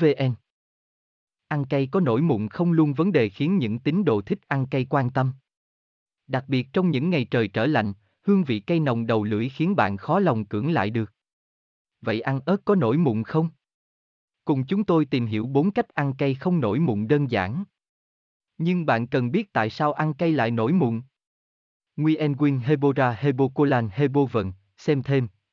vn ăn cay có nổi mụn không luôn vấn đề khiến những tín đồ thích ăn cay quan tâm. Đặc biệt trong những ngày trời trở lạnh hương vị cây nồng đầu lưỡi khiến bạn khó lòng cưỡng lại được. Vậy ăn ớt có nổi mụn không? Cùng chúng tôi tìm hiểu 4 cách ăn cay không nổi mụn đơn giản. Nhưng bạn cần biết tại sao ăn cay lại nổi mụn. Nguyen Quyên Hebora Hebocolan Hebovận, xem thêm,